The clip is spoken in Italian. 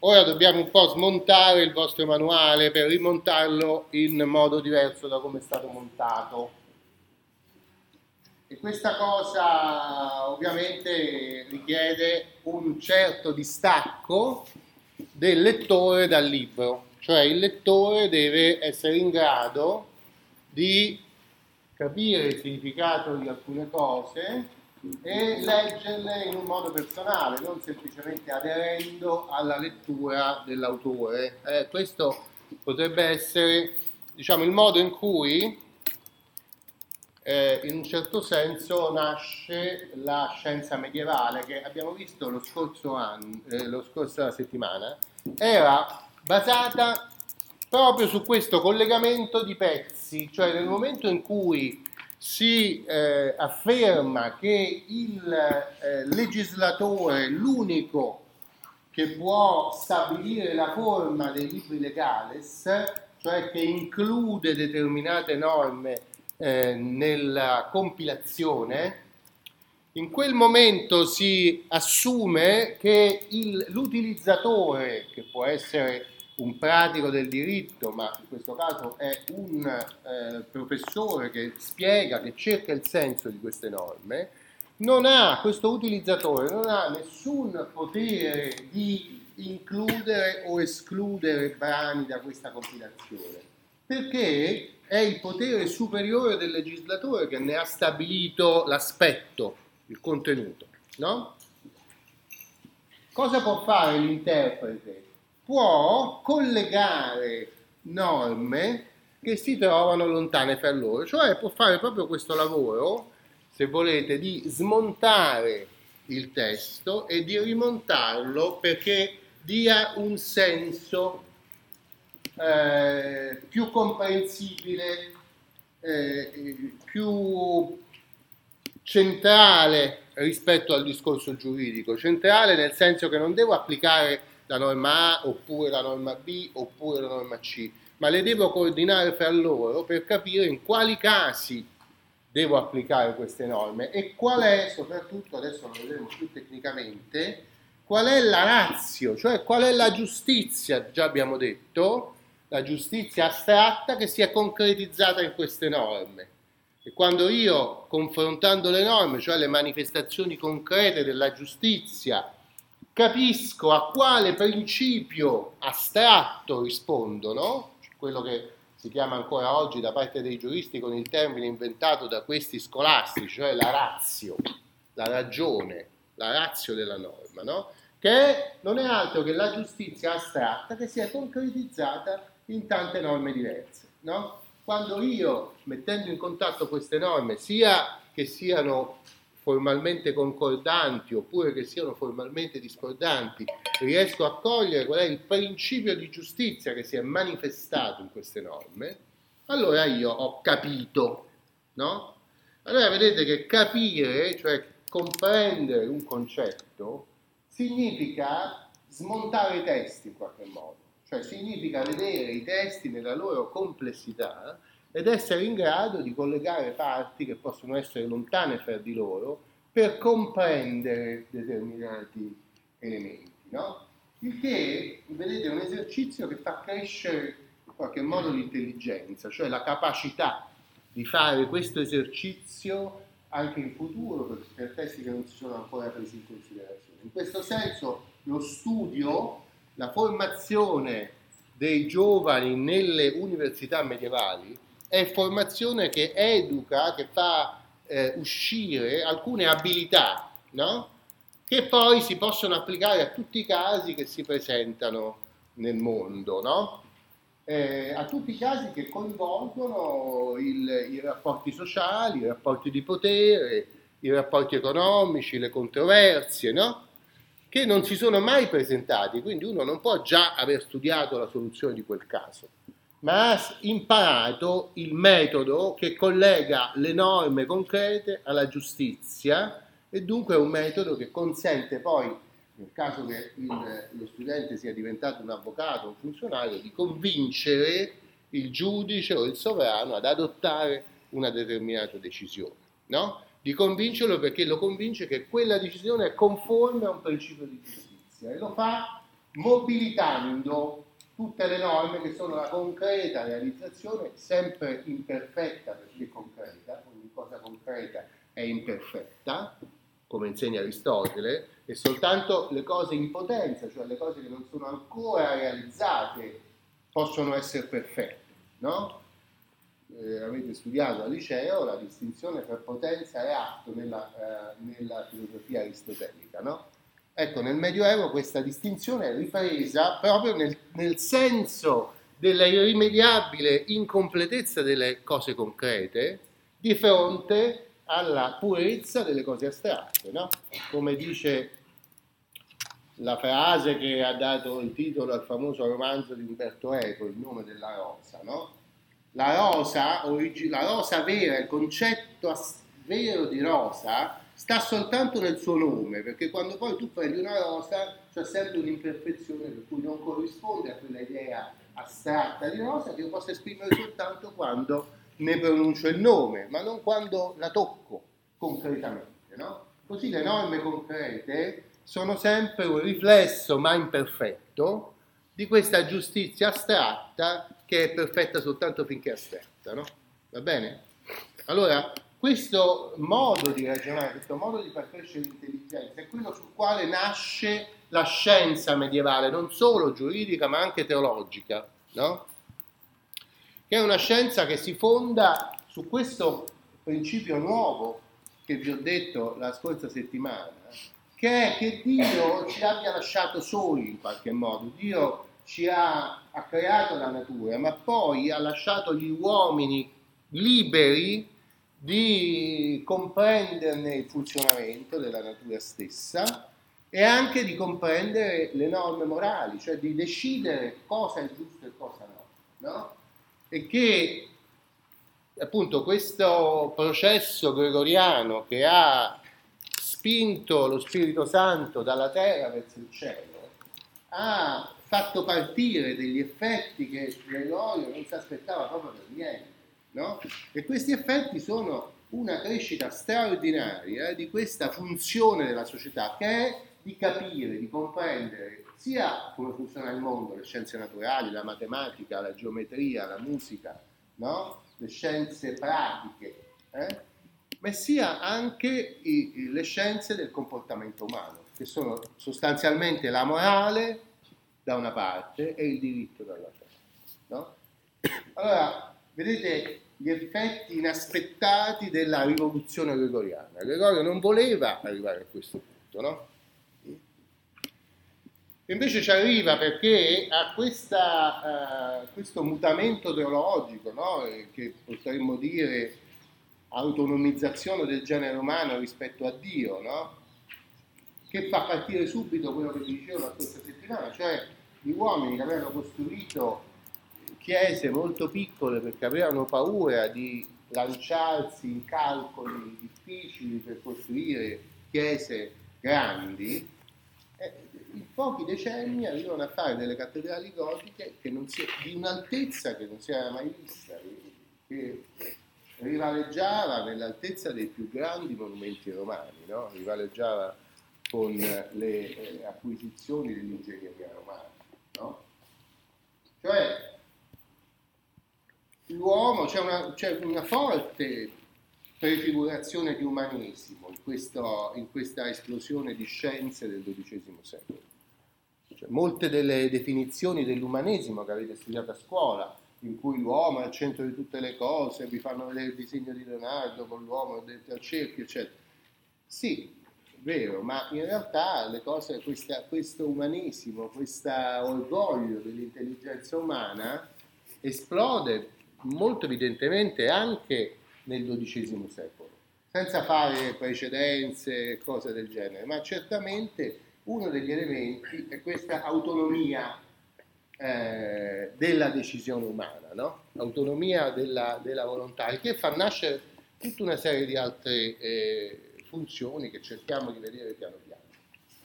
Ora dobbiamo un po' smontare il vostro manuale per rimontarlo in modo diverso da come è stato montato. E questa cosa ovviamente richiede un certo distacco del lettore dal libro, cioè il lettore deve essere in grado di capire il significato di alcune cose e leggerle in un modo personale, non semplicemente aderendo alla lettura dell'autore. Eh, questo potrebbe essere diciamo, il modo in cui eh, in un certo senso nasce la scienza medievale che abbiamo visto lo scorso anno, eh, lo scorsa settimana, era basata proprio su questo collegamento di pezzi, cioè nel momento in cui si eh, afferma che il eh, legislatore, l'unico che può stabilire la forma dei libri legales, cioè che include determinate norme eh, nella compilazione, in quel momento si assume che il, l'utilizzatore, che può essere un pratico del diritto, ma in questo caso è un eh, professore che spiega, che cerca il senso di queste norme, non ha, questo utilizzatore non ha nessun potere di includere o escludere brani da questa compilazione, perché è il potere superiore del legislatore che ne ha stabilito l'aspetto, il contenuto, no? Cosa può fare l'interprete? Può collegare norme che si trovano lontane fra loro, cioè può fare proprio questo lavoro, se volete, di smontare il testo e di rimontarlo perché dia un senso eh, più comprensibile, eh, più centrale rispetto al discorso giuridico, centrale nel senso che non devo applicare la norma A oppure la norma B oppure la norma C, ma le devo coordinare fra loro per capire in quali casi devo applicare queste norme e qual è, soprattutto adesso lo vedremo più tecnicamente, qual è la razio, cioè qual è la giustizia, già abbiamo detto, la giustizia astratta che si è concretizzata in queste norme. E quando io, confrontando le norme, cioè le manifestazioni concrete della giustizia, capisco a quale principio astratto rispondono, quello che si chiama ancora oggi da parte dei giuristi con il termine inventato da questi scolastici, cioè la razio, la ragione, la razio della norma, no? che non è altro che la giustizia astratta che si è concretizzata in tante norme diverse. No? Quando io, mettendo in contatto queste norme, sia che siano formalmente concordanti oppure che siano formalmente discordanti, riesco a cogliere qual è il principio di giustizia che si è manifestato in queste norme, allora io ho capito, no? Allora vedete che capire, cioè comprendere un concetto, significa smontare i testi in qualche modo, cioè significa vedere i testi nella loro complessità ed essere in grado di collegare parti che possono essere lontane fra di loro per comprendere determinati elementi. No? Il che, vedete, è un esercizio che fa crescere in qualche modo l'intelligenza, cioè la capacità di fare questo esercizio anche in futuro per, per testi che non si sono ancora presi in considerazione. In questo senso lo studio, la formazione dei giovani nelle università medievali è formazione che educa, che fa eh, uscire alcune abilità, no? che poi si possono applicare a tutti i casi che si presentano nel mondo, no? eh, a tutti i casi che coinvolgono il, i rapporti sociali, i rapporti di potere, i rapporti economici, le controversie, no? che non si sono mai presentati, quindi uno non può già aver studiato la soluzione di quel caso ma ha imparato il metodo che collega le norme concrete alla giustizia e dunque è un metodo che consente poi, nel caso che il, lo studente sia diventato un avvocato, un funzionario, di convincere il giudice o il sovrano ad adottare una determinata decisione, no? Di convincerlo perché lo convince che quella decisione è conforme a un principio di giustizia e lo fa mobilitando tutte le norme che sono la concreta realizzazione, sempre imperfetta perché concreta, ogni cosa concreta è imperfetta, come insegna Aristotele, e soltanto le cose in potenza, cioè le cose che non sono ancora realizzate, possono essere perfette, no? Eh, avete studiato al liceo la distinzione tra potenza e atto nella, eh, nella filosofia aristotelica, no? Ecco, nel Medioevo questa distinzione è ripresa proprio nel, nel senso della irrimediabile incompletezza delle cose concrete di fronte alla purezza delle cose astratte, no? Come dice la frase che ha dato il titolo al famoso romanzo di Umberto Eco, Il nome della rosa, no? La rosa, la rosa vera, il concetto vero di rosa sta soltanto nel suo nome, perché quando poi tu prendi una rosa c'è sempre un'imperfezione per cui non corrisponde a quella idea astratta di rosa che io posso esprimere soltanto quando ne pronuncio il nome, ma non quando la tocco concretamente. No? Così le norme concrete sono sempre un riflesso, ma imperfetto, di questa giustizia astratta che è perfetta soltanto finché è astratta. No? Va bene? Allora, questo modo di ragionare, questo modo di far crescere l'intelligenza è quello sul quale nasce la scienza medievale, non solo giuridica ma anche teologica, no? che è una scienza che si fonda su questo principio nuovo che vi ho detto la scorsa settimana, che è che Dio ci abbia lasciato soli in qualche modo. Dio ci ha, ha creato la natura, ma poi ha lasciato gli uomini liberi di comprenderne il funzionamento della natura stessa e anche di comprendere le norme morali, cioè di decidere cosa è giusto e cosa no. no? E che appunto questo processo gregoriano che ha spinto lo Spirito Santo dalla terra verso il cielo ha fatto partire degli effetti che Gregorio non si aspettava proprio per niente No? E questi effetti sono una crescita straordinaria di questa funzione della società che è di capire, di comprendere sia come funziona il mondo, le scienze naturali, la matematica, la geometria, la musica, no? le scienze pratiche, eh? ma sia anche i, le scienze del comportamento umano, che sono sostanzialmente la morale da una parte e il diritto dall'altra. No? Allora, vedete, gli effetti inaspettati della rivoluzione gregoriana. Gregorio non voleva arrivare a questo punto, no? Invece ci arriva perché a questa, uh, questo mutamento teologico, no? che potremmo dire autonomizzazione del genere umano rispetto a Dio, no? che fa partire subito quello che vi dicevo la scorsa settimana, cioè gli uomini che avevano costruito chiese molto piccole perché avevano paura di lanciarsi in calcoli difficili per costruire chiese grandi, in pochi decenni arrivano a fare delle cattedrali gotiche si, di un'altezza che non si era mai vista, che rivaleggiava nell'altezza dei più grandi monumenti romani, no? rivaleggiava con le eh, acquisizioni dell'ingegneria romana. No? Cioè, l'uomo, c'è una, c'è una forte prefigurazione di umanesimo in, questo, in, questa esplosione di scienze del XII secolo. Cioè, molte delle definizioni dell'umanesimo che avete studiato a scuola, in cui l'uomo è al centro di tutte le cose, vi fanno vedere il disegno di Leonardo con l'uomo dentro al cerchio, eccetera. Sì, vero, ma in realtà cose, questa, questo umanesimo, questo orgoglio dell'intelligenza umana esplode molto evidentemente anche nel XII secolo, senza fare precedenze e cose del genere, ma certamente uno degli elementi è questa autonomia eh, della decisione umana, no? autonomia della, della, volontà, che fa nascere tutta una serie di altre eh, funzioni che cerchiamo di vedere piano piano.